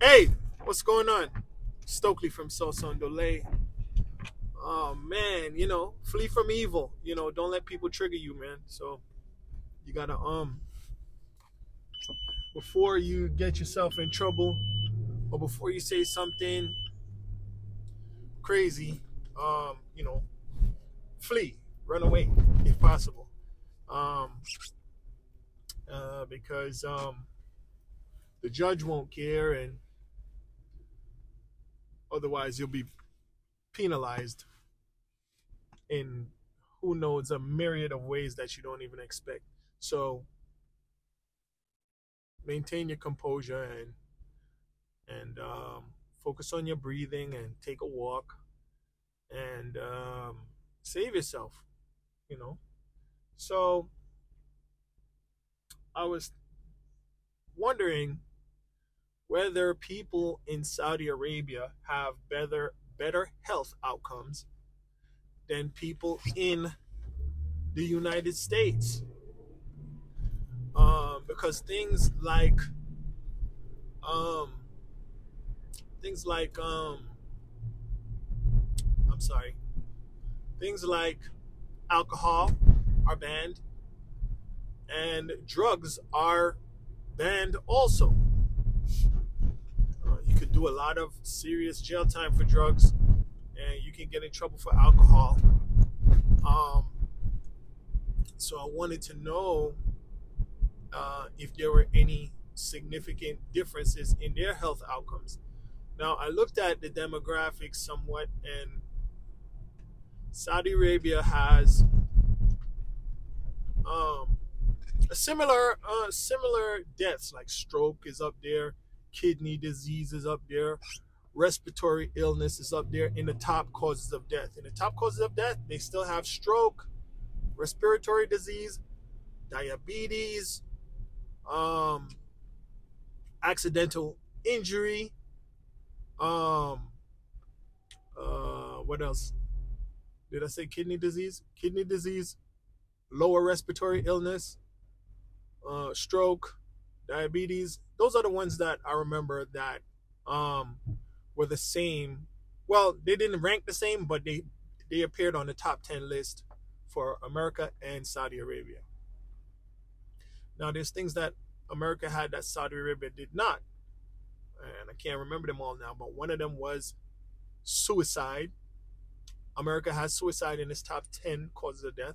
Hey, what's going on? Stokely from Sosondole. Oh man, you know, flee from evil. You know, don't let people trigger you, man. So you gotta um before you get yourself in trouble or before you say something crazy, um, you know, flee, run away if possible. Um uh, because um the judge won't care and otherwise you'll be penalized in who knows a myriad of ways that you don't even expect. So maintain your composure and and um, focus on your breathing and take a walk and um, save yourself you know? So i was wondering whether people in Saudi Arabia have better better health outcomes than people in the United States. Um, because things like um, things like um, I'm sorry, things like alcohol are banned and drugs are banned also could do a lot of serious jail time for drugs, and you can get in trouble for alcohol. Um, so I wanted to know uh, if there were any significant differences in their health outcomes. Now, I looked at the demographics somewhat, and Saudi Arabia has um, a similar uh, similar deaths, like stroke is up there kidney disease is up there, respiratory illness is up there in the top causes of death. In the top causes of death, they still have stroke, respiratory disease, diabetes, um, accidental injury, um, uh, what else? Did I say kidney disease? Kidney disease, lower respiratory illness, uh, stroke, diabetes. Those are the ones that I remember that um, were the same. Well, they didn't rank the same, but they they appeared on the top ten list for America and Saudi Arabia. Now, there's things that America had that Saudi Arabia did not, and I can't remember them all now. But one of them was suicide. America has suicide in its top ten causes of death.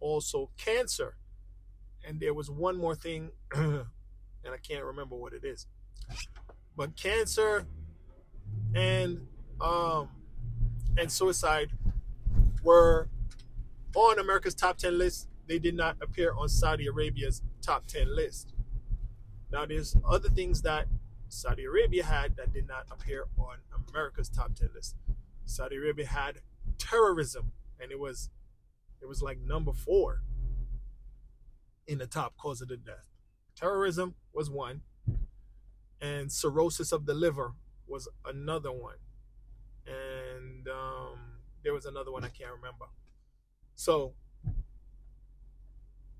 Also, cancer, and there was one more thing and I can't remember what it is. But cancer and um and suicide were on America's top 10 list. They did not appear on Saudi Arabia's top 10 list. Now there's other things that Saudi Arabia had that did not appear on America's top 10 list. Saudi Arabia had terrorism and it was it was like number 4 in the top cause of the death. Terrorism was one, and cirrhosis of the liver was another one, and um, there was another one I can't remember. So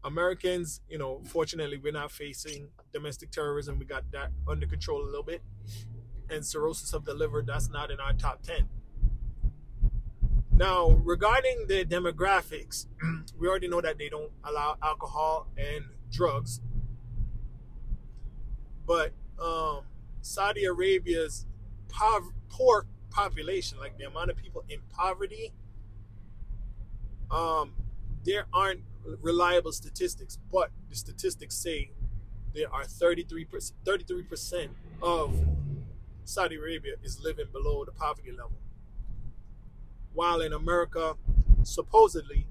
Americans, you know, fortunately, we're not facing domestic terrorism. We got that under control a little bit. And cirrhosis of the liver, that's not in our top 10. Now, regarding the demographics, we already know that they don't allow alcohol and drugs but um, Saudi Arabia's pov- poor population, like the amount of people in poverty, um, there aren't reliable statistics, but the statistics say there are 33%, 33% of Saudi Arabia is living below the poverty level. While in America, supposedly,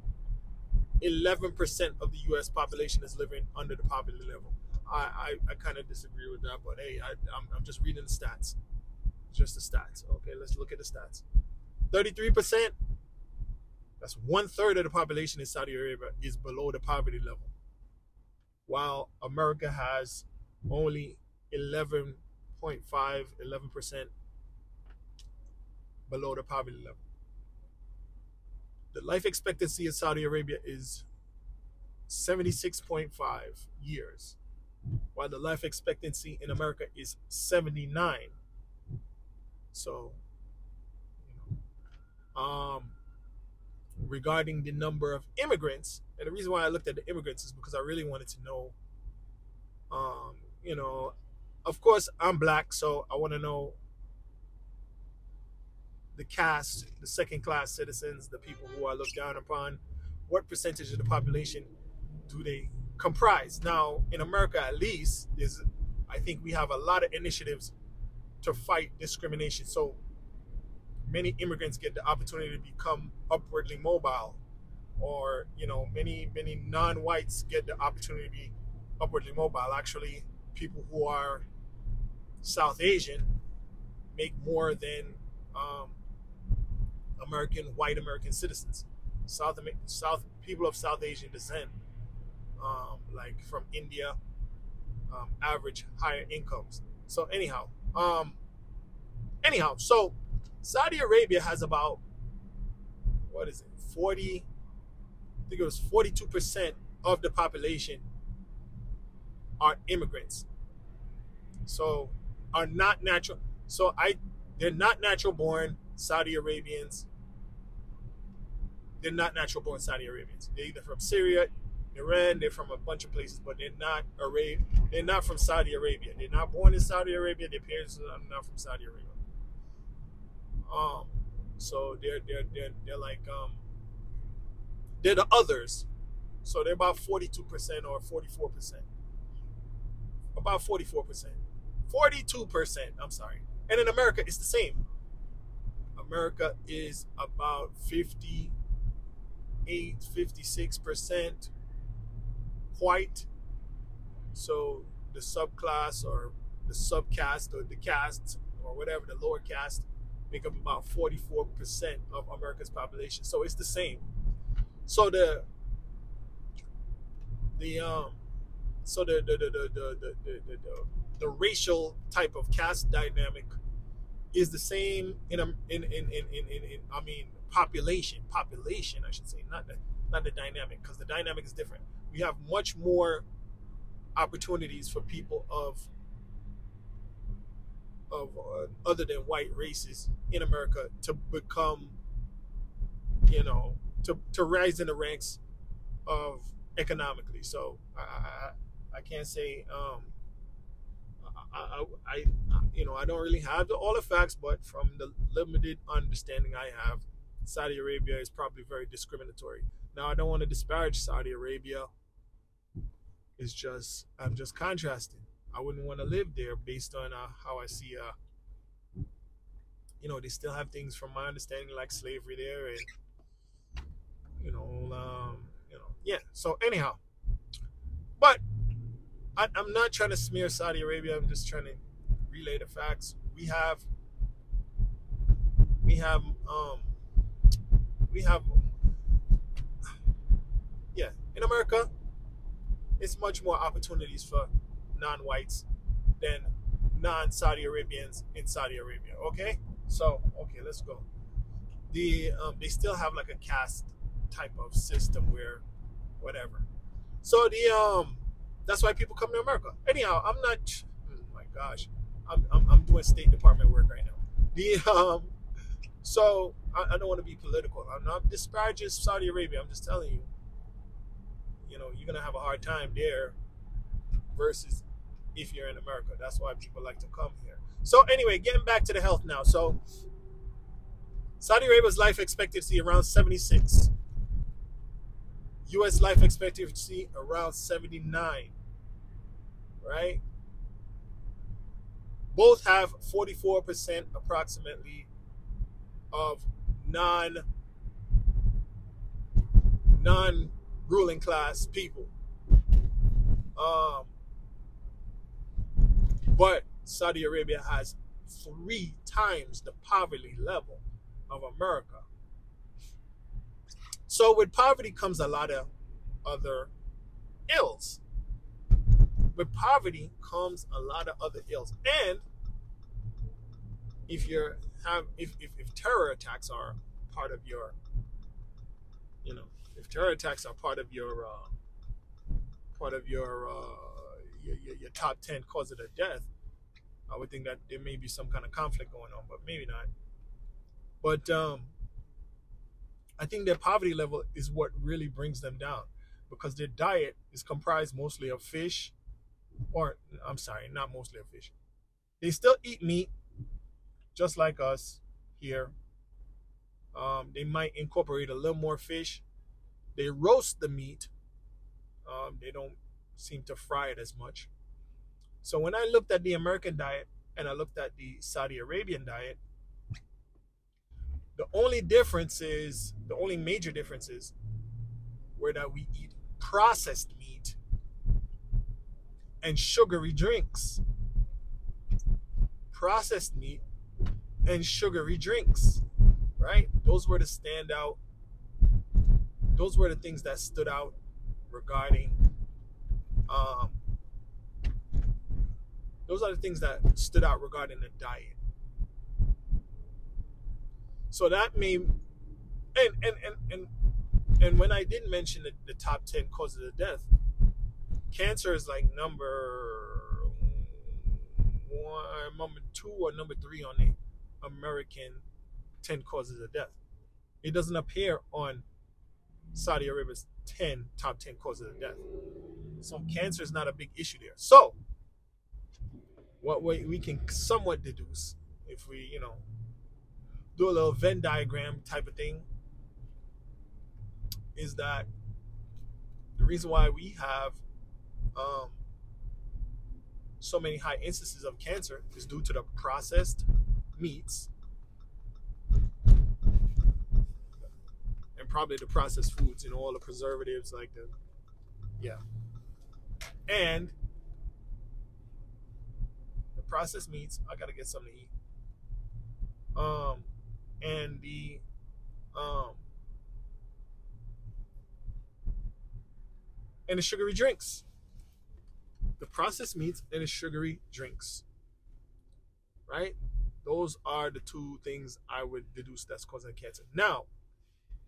11% of the US population is living under the poverty level. I, I, I kind of disagree with that, but hey, I, I'm, I'm just reading the stats. Just the stats. Okay, let's look at the stats. 33%, that's one third of the population in Saudi Arabia is below the poverty level. While America has only 11.5, 11% below the poverty level. The life expectancy in Saudi Arabia is 76.5 years while the life expectancy in America is 79. So, you know, um, regarding the number of immigrants, and the reason why I looked at the immigrants is because I really wanted to know, um, you know, of course I'm black, so I want to know the caste, the second class citizens, the people who are looked down upon, what percentage of the population do they comprise? Now, in America, at least, is I think we have a lot of initiatives to fight discrimination. So many immigrants get the opportunity to become upwardly mobile, or you know, many many non-whites get the opportunity to be upwardly mobile. Actually, people who are South Asian make more than um, American white American citizens. South South people of South Asian descent, um, like from India, um, average higher incomes. So anyhow, um, anyhow, so Saudi Arabia has about what is it, forty? I think it was forty-two percent of the population are immigrants. So are not natural. So I, they're not natural born Saudi Arabians they're not natural born Saudi Arabians. They're either from Syria, Iran, they're from a bunch of places, but they're not Arab. They're not from Saudi Arabia. They're not born in Saudi Arabia. Their parents are not from Saudi Arabia. Um, so they're they're they're they're like um they're the others. So they're about forty two percent or forty four percent. About forty four percent. Forty two percent. I'm sorry. And in America, it's the same. America is about fifty 58, 56% white. So the subclass or the subcaste or the caste or whatever, the lower caste, make up about 44% of America's population. So it's the same. So the the um so the the the the the the, the, the, the racial type of caste dynamic is the same in in in in in, in, in I mean population, population, I should say, not the not the dynamic, because the dynamic is different. We have much more opportunities for people of of uh, other than white races in America to become, you know, to to rise in the ranks of economically. So I I, I can't say um, I, I, I, you know I don't really have the, all the facts, but from the limited understanding I have, Saudi Arabia is probably very discriminatory. Now, I don't want to disparage Saudi Arabia. It's just, I'm just contrasting. I wouldn't want to live there based on uh, how I see, uh, you know, they still have things from my understanding like slavery there and, you know, um, you know, yeah. So, anyhow, but I, I'm not trying to smear Saudi Arabia. I'm just trying to relay the facts. We have, we have, um, we have yeah in america it's much more opportunities for non-whites than non-saudi arabians in saudi arabia okay? So okay let's go. The um, they still have like a caste type of system where whatever. So the um that's why people come to america. Anyhow i'm not oh my gosh. I'm, I'm, I'm doing state department work right now. The um so I, I don't want to be political. I'm not disparaging Saudi Arabia. I'm just telling you, you know, you're gonna have a hard time there versus if you're in America. That's why people like to come here. So anyway, getting back to the health now. So Saudi Arabia's life expectancy around 76. US life expectancy around 79. Right? Both have 44% approximately of non non ruling class people. Um, but Saudi Arabia has three times the poverty level of America. So with poverty comes a lot of other ills. With poverty comes a lot of other ills. And if you're have if, if, if terror attacks are part of your you know if terror attacks are part of your uh, part of your uh, your, your, your top 10 causes of death, I would think that there may be some kind of conflict going on, but maybe not. But um, I think their poverty level is what really brings them down because their diet is comprised mostly of fish, or I'm sorry, not mostly of fish. They still eat meat, just like us here. Um, they might incorporate a little more fish. They roast the meat. Um, they don't seem to fry it as much. So when I looked at the American diet and I looked at the Saudi Arabian diet, the only difference is the only major difference is where that we eat processed meat and sugary drinks. Processed meat and sugary drinks, right? Those were the standout. Those were the things that stood out regarding. Um, those are the things that stood out regarding the diet. So that may, and and and and and when I didn't mention the, the top ten causes of death, cancer is like number one, number two or number three on the American ten causes of death. It doesn't appear on Saudi Arabia's ten top ten causes of death. So cancer is not a big issue there. So what we, we can somewhat deduce if we you know do a little Venn diagram type of thing is that the reason why we have um, so many high instances of cancer is due to the processed meats probably the processed foods, you know, all the preservatives like the yeah. And the processed meats, I gotta get something to eat. Um and the um and the sugary drinks. The processed meats and the sugary drinks. Right? Those are the two things I would deduce that's causing cancer. Now,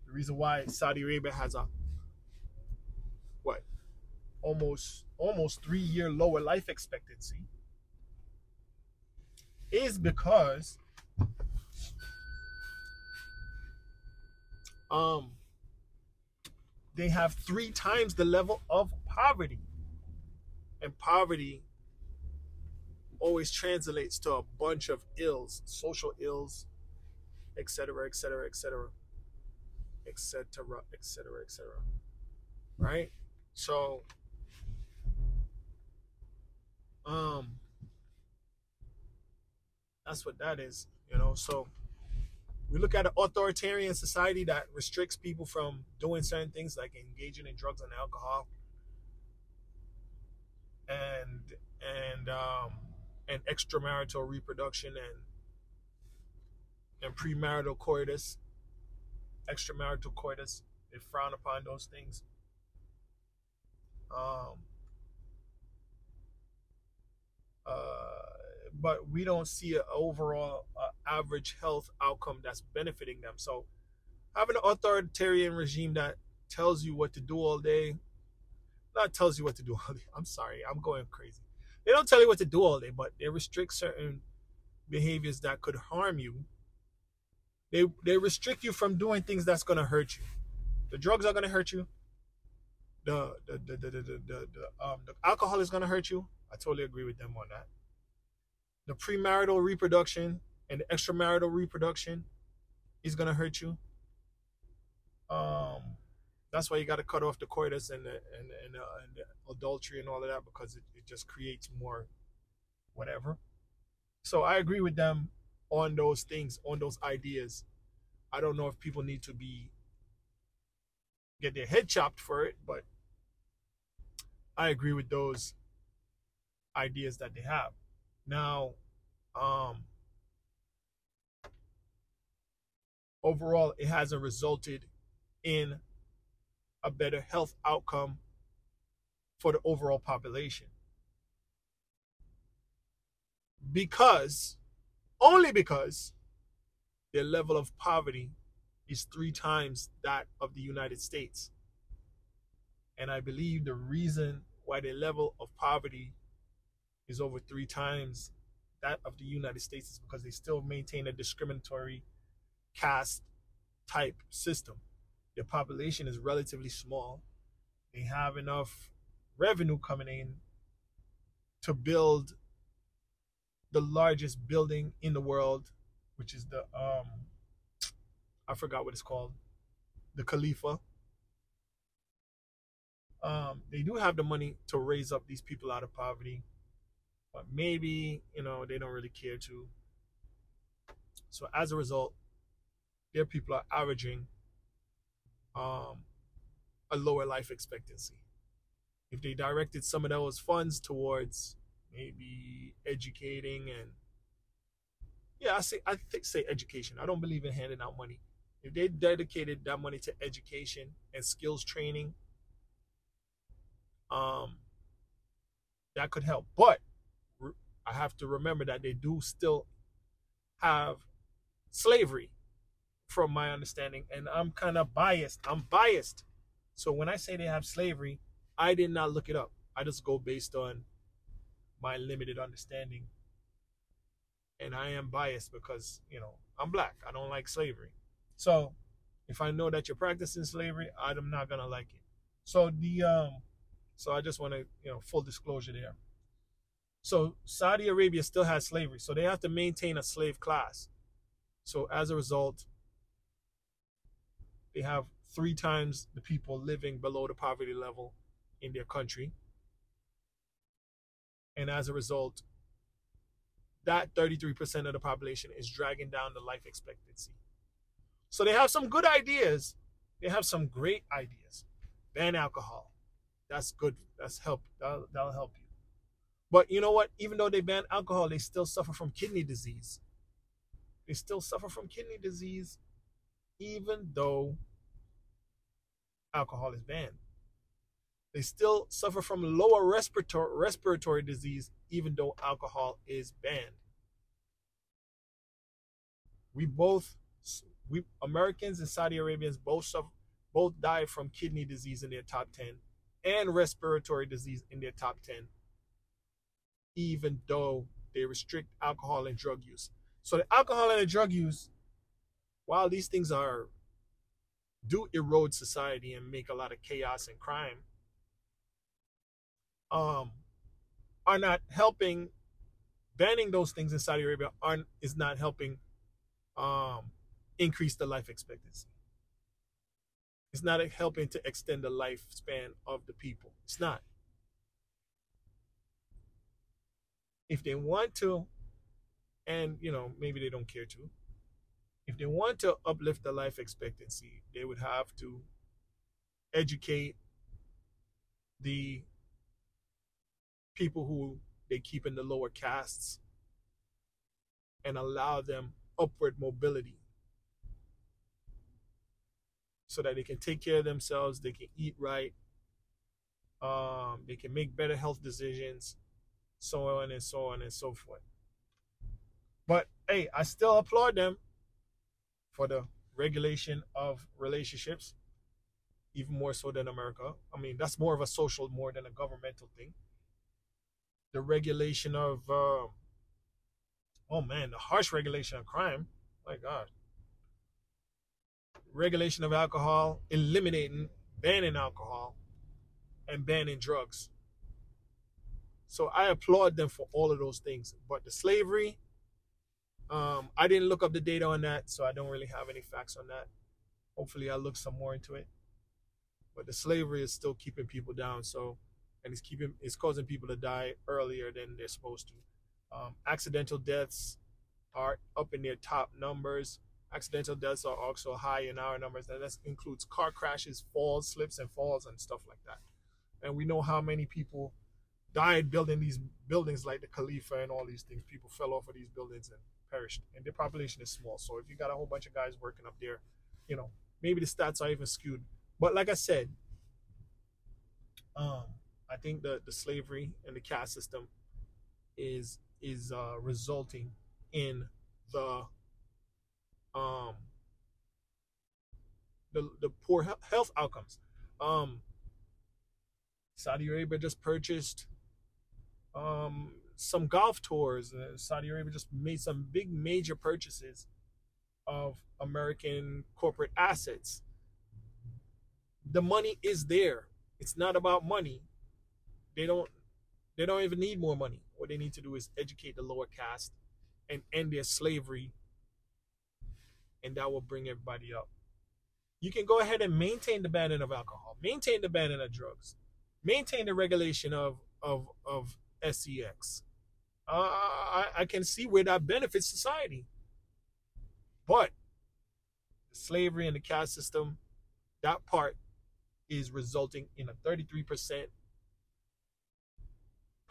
the reason why Saudi Arabia has a what almost almost three year lower life expectancy is because um, they have three times the level of poverty. And poverty always translates to a bunch of ills, social ills, etc., etc., etc., etc., etc., etc. Right? So, um, that's what that is, you know. So, we look at an authoritarian society that restricts people from doing certain things like engaging in drugs and alcohol and and um and extramarital reproduction and and premarital coitus extramarital coitus they frown upon those things um uh but we don't see an overall uh, average health outcome that's benefiting them. So having an authoritarian regime that tells you what to do all day, not tells you what to do all day. I'm sorry, I'm going crazy. They don't tell you what to do all day, but they restrict certain behaviors that could harm you. They they restrict you from doing things that's gonna hurt you. The drugs are gonna hurt you. The the the the the, the, the, um the alcohol is gonna hurt you. I totally agree with them on that the premarital reproduction and the extramarital reproduction is gonna hurt you. Um, that's why you got to cut off the coitus and the and and, uh, and the adultery and all of that because it, it just creates more whatever. So I agree with them on those things, on those ideas. I don't know if people need to be get their head chopped for it, but I agree with those ideas that they have. Now, um, overall, it hasn't resulted in a better health outcome for the overall population. Because, only because, their level of poverty is three times that of the United States. And I believe the reason why their level of poverty is over three times that of the United States is because they still maintain a discriminatory caste type system. Their population is relatively small. They have enough revenue coming in to build the largest building in the world, which is the um I forgot what it's called. The Khalifa. Um, they do have the money to raise up these people out of poverty, but maybe, you know, they don't really care to. So as a result, their people are averaging um, a lower life expectancy. If they directed some of those funds towards maybe educating and yeah, I say I think say education. I don't believe in handing out money. If they dedicated that money to education and skills training, um, that could help. But I have to remember that they do still have slavery from my understanding, and I'm kind of biased. I'm biased. So when I say they have slavery, I did not look it up. I just go based on my limited understanding. And I am biased because, you know, I'm black. I don't like slavery. So if I know that you're practicing slavery, I'm not gonna like it. So the um so I just want to, you know, full disclosure there. So Saudi Arabia still has slavery, so they have to maintain a slave class. So as a result, they have three times the people living below the poverty level in their country. And as a result, that 33% of the population is dragging down the life expectancy. So they have some good ideas. They have some great ideas. Ban alcohol. That's good. That's help. That'll, that'll help you. But you know what? Even though they ban alcohol, they still suffer from kidney disease. They still suffer from kidney disease even though alcohol is banned. They still suffer from lower respiratory respiratory disease even though alcohol is banned. We both we Americans and Saudi Arabians both suffer, both die from kidney disease in their top 10 and respiratory disease in their top 10 even though they restrict alcohol and drug use. So the alcohol and the drug use while these things are do erode society and make a lot of chaos and crime um are not helping banning those things in Saudi Arabia are is not helping um increase the life expectancy. It's not helping to extend the lifespan of the people. It's not. If they want to, and you know, maybe they don't care to, if they want to uplift the life expectancy, they would have to educate the people who they keep in the lower castes and allow them upward mobility so that they can take care of themselves, they can eat right, um, they can make better health decisions, so on and so on and so forth. But hey, I still applaud them for the regulation of relationships, even more so than America. I mean, that's more of a social more than a governmental thing. The regulation of, uh, oh man, the harsh regulation of crime. My God. Regulation of alcohol, eliminating, banning alcohol, and banning drugs. So I applaud them for all of those things. But the slavery, um, I didn't look up the data on that, so I don't really have any facts on that. Hopefully, I'll look some more into it. But the slavery is still keeping people down, so and it's keeping it's causing people to die earlier than they're supposed to. Um, accidental deaths are up in their top numbers. Accidental deaths are also high in our numbers, and that includes car crashes, falls, slips, and falls, and stuff like that. And we know how many people died building these buildings like the Khalifa and all these things. People fell off of these buildings and perished, and their population is small. So if you got a whole bunch of guys working up there, you know, maybe the stats are even skewed. But like I said, um, I think the the slavery and the caste system is is uh, resulting in the um the the poor health outcomes. Um, Saudi Arabia just purchased um some golf tours. Saudi Arabia just made some big major purchases of American corporate assets. The money is there. It's not about money. They don't they don't even need more money. What they need to do is educate the lower caste and end their slavery and that will bring everybody up. You can go ahead and maintain the banning of alcohol, maintain the banning of drugs, maintain the regulation of of of sex. Uh, I, I can see where that benefits society. But slavery and the caste system, that part is resulting in a 33%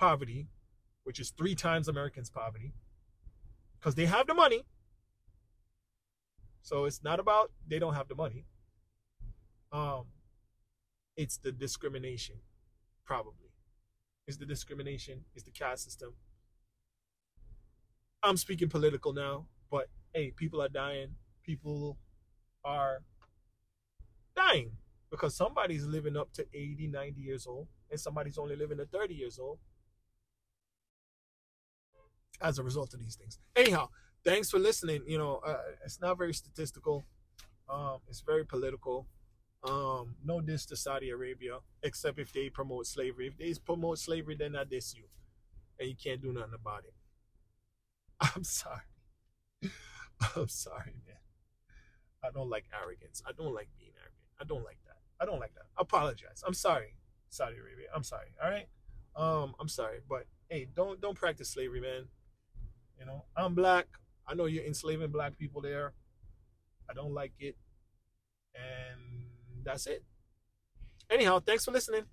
poverty, which is three times Americans' poverty, because they have the money. So it's not about they don't have the money. Um, it's the discrimination, probably. It's the discrimination, it's the caste system. I'm speaking political now, but hey, people are dying. People are dying because somebody's living up to 80, 90 years old, and somebody's only living to 30 years old as a result of these things. Anyhow, thanks for listening. You know, uh, it's not very statistical. Um, it's very political. Um, no diss to Saudi Arabia, except if they promote slavery. If they promote slavery, then I diss you, and you can't do nothing about it. I'm sorry. I'm sorry, man. I don't like arrogance. I don't like being arrogant. I don't like that. I don't like that. I apologize. I'm sorry, Saudi Arabia. I'm sorry. All right. Um, I'm sorry, but hey, don't don't practice slavery, man. You know, I'm black. I know you're enslaving black people there. I don't like it. And that's it. Anyhow, thanks for listening.